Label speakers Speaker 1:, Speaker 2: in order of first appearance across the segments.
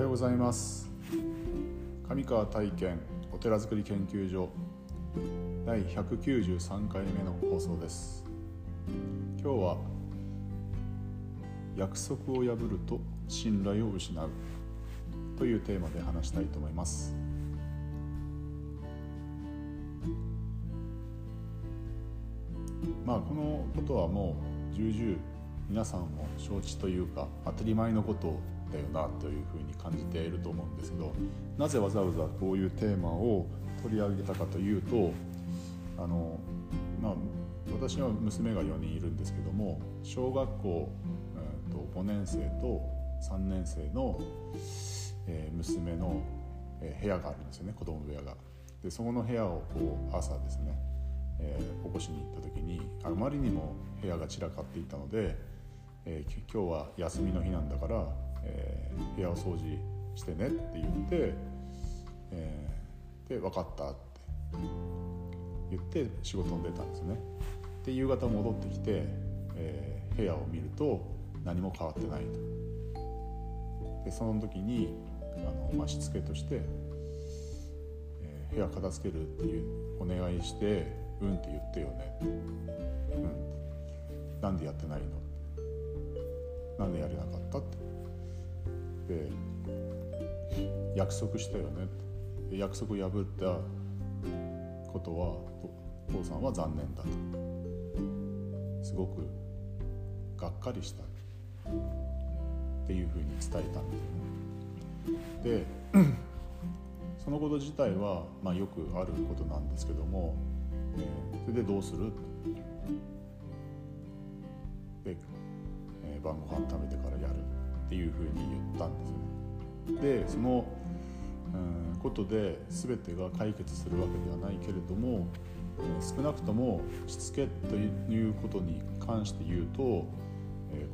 Speaker 1: はようございます。上川体験お寺づくり研究所第193回目の放送です。今日は約束を破ると信頼を失うというテーマで話したいと思います。まあこのことはもう重々皆さんも承知というか当たり前のことをだよなというふうに感じていると思うんですけどなぜわざわざこういうテーマを取り上げたかというとあの、まあ、私は娘が4人いるんですけども小学校、えー、と5年生と3年生の、えー、娘の、えー、部屋があるんですよね子供部屋が。でそこの部屋をこう朝ですね、えー、起こしに行った時にあまりにも部屋が散らかっていたので、えー、今日は休みの日なんだから、えー、部屋を掃除してねって言って、えー、で分かったって言って仕事に出たんですね。で夕方戻ってきて、えー、部屋を見ると何も変わってないと。でその時にあの、まあ、しつけとして、えー、部屋片付けるっていうお願いして「うん」って言ってよね「うん」なんでやってないの？なんでやれなかったってで約束したよね。約束破ったことは父さんは残念だと。すごくがっかりした。っていうふうに伝えたんですね。で そのこと自体は、まあ、よくあることなんですけども、えー、それでどうするで、えー、晩ご飯食べてからっていうふうに言ったんですよね。でそのうんことで全てが解決するわけではないけれども少なくともしつけということに関して言うと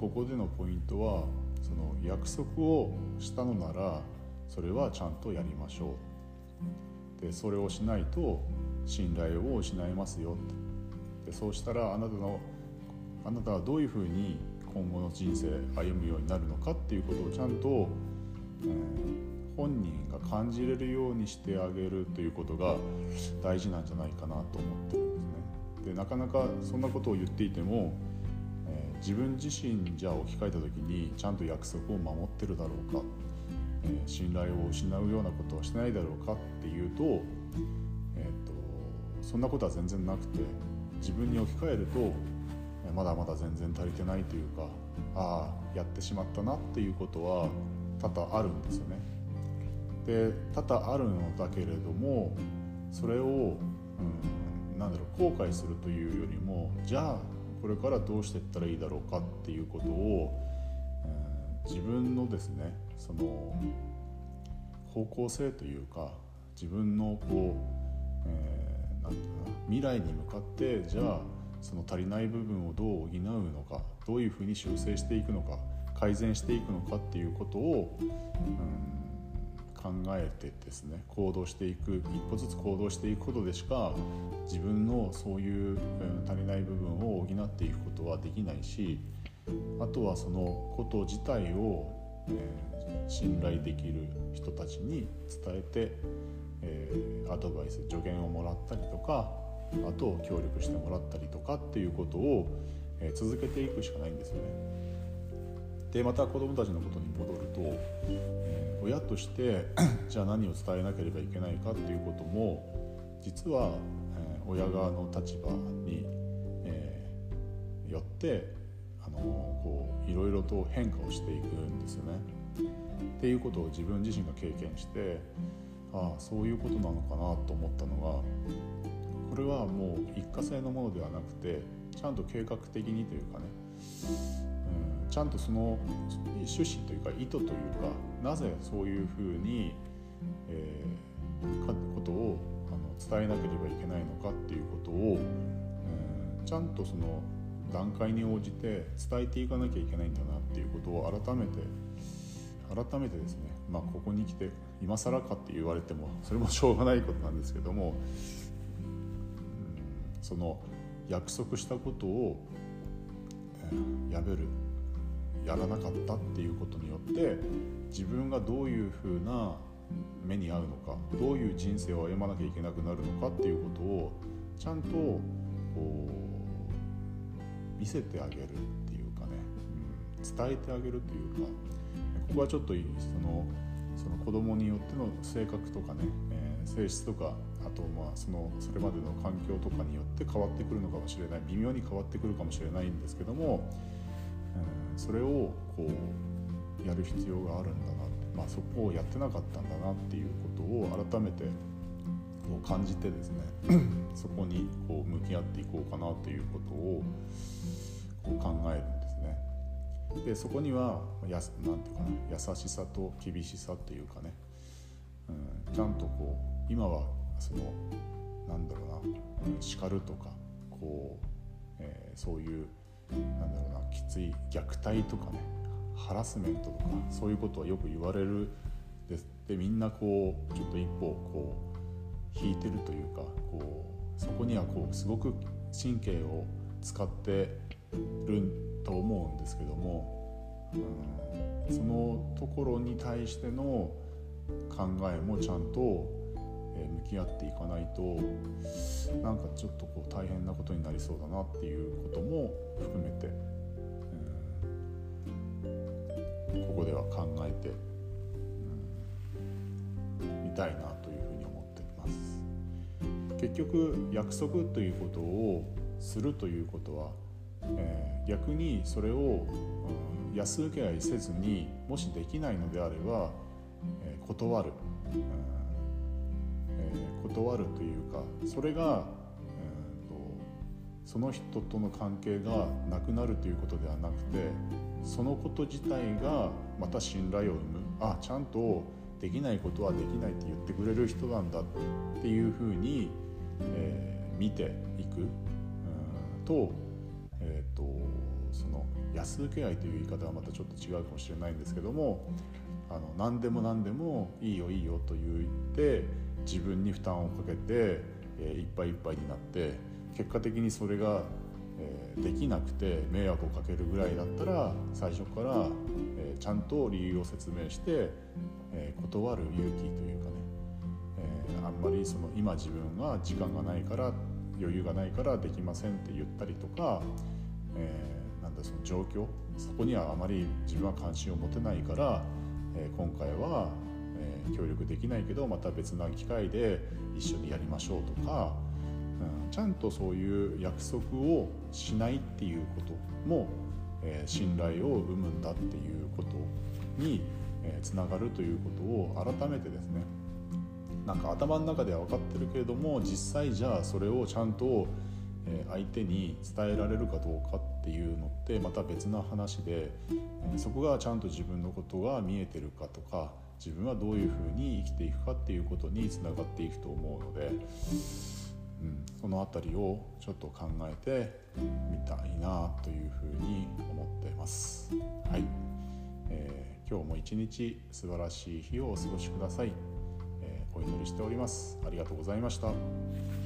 Speaker 1: ここでのポイントはその約束をしたのならそれはちゃんとやりましょうでそれをしないと信頼を失いますよでそうしたらあなたのあなたはどういうふうに今後の人生歩むようになるのかっていうことをちゃんと、うん本人が感じれるようにしてあげるということが大事なんじゃないかなと思ってるんですね。でなかなかそんなことを言っていても、えー、自分自身じゃ置き換えた時にちゃんと約束を守ってるだろうか、えー、信頼を失うようなことはしないだろうかっていうと,、えーと、そんなことは全然なくて自分に置き換えるとまだまだ全然足りてないというかああやってしまったなっていうことは多々あるんですよね。で多々あるのだけれどもそれを、うん、なんだろう後悔するというよりもじゃあこれからどうしていったらいいだろうかっていうことを、うん、自分のですねその方向性というか自分のこう、えー、なんていうかな未来に向かってじゃあその足りない部分をどう補うのかどういうふうに修正していくのか改善していくのかっていうことを、うん考えてですね行動していく一歩ずつ行動していくことでしか自分のそういう、足りない部分を補っていくことはできないしあとはそのこと自体を、えー、信頼できる人たちに伝えて、えー、アドバイス助言をもらったりとかあと協力してもらったりとかっていうことを、続けていくしかないんですよね。でまた子どもたちのことに戻ると、え親として じゃあ何を伝えなければいけないかっていうことも実は、え、親側の立場に、え、よってあのこういろいろと変化をしていくんですよね。っていうことを自分自身が経験してああそういうことなのかなと思ったのがこれはもう一過性のものではなくてちゃんと計画的にというかね。ちゃんとその趣旨というか意図というかなぜそういうふうに、えー、ことをあの伝えなければいけないのかっていうことを、えー、ちゃんとその段階に応じて伝えていかなきゃいけないんだなっていうことを改めて改めてですね、まあ、ここに来て今更かって言われてもそれもしょうがないことなんですけども、その約束したことを、えー、破る。やらなかったっていうことによって自分がどういうふうな目に遭うのかどういう人生を歩まなきゃいけなくなるのかっていうことをちゃんとこう見せてあげるっていうかね、うん、伝えてあげるというか。ここはちょっとそのその子供によっての性格とかね、えー、性質とかとまあそのそれまでの環境とかによって変わってくるのかもしれない。微妙に変わってくるかもしれないんですけども、うん、それをこうやる必要があるんだなって。まあ、そこをやってなかったんだなっていうことを改めてこう感じてですね そこにこう向き合っていこうかなということをこう考えるんですね。でそこにはやなんていうかな優しさと厳しさっていうかね、うん、ちゃんとこう今はそのなんだろうな、叱るとかこう、えー、そういうなんだろうなきつい虐待とかねハラスメントとかそういうことはよく言われるです。でみんなこうちょっと一歩こう引いてるというかこうそこにはこうすごく神経を使ってると思うんですけども、うん、そのところに対しての考えもちゃんと向き合っていかないとなんかちょっとこう大変なことになりそうだなっていうことも含めてここでは考えて、うん、みたいなというふうに思っています。結局約束ということをするということは、えー、逆にそれを、うん、安請け合いせずにもしできないのであれば、えー、断る、うん、断るというかそれがその人との関係がなくなるということではなくてそのこと自体がまた信頼を生む。あちゃんとできないことはできないって言ってくれる人なんだっていうふうに、えー、見ていく。と,、えーと、その安請け合いという言い方はまたちょっと違うかもしれないんですけどもあの何でも何でもいいよいいよと言って自分に負担をかけて、えー、いっぱいいっぱいになって結果的にそれがえー、できなくて迷惑をかけるぐらいだったら最初から、えー、ちゃんと理由を説明して、えー、断る勇気というかね、えあんまりその今自分が時間がないから余裕がないからできませんって言ったりとか、えなんだその状況そこにはあまり自分は関心を持てないから、え今回は、協力できないけどまた別な機会で一緒にやりましょうとか。うん、ちゃんとそういう約束をしないっていうことも、えー、信頼を生むんだっていうことに、えー、つながるということを改めてですねなんか頭の中では分かってるけれども実際じゃあそれをちゃんと相手に伝えられるかどうかっていうのってまた別な話でそこがちゃんと自分のことが見えてるかとか自分はどういうふうに生きていくかっていうことにつながっていくと思うのでうん、その辺りをちょっと考えてみたいなというふうに思っています。はい、えー、今日も一日素晴らしい日をお過ごしください、えー、お祈りしております。ありがとうございました。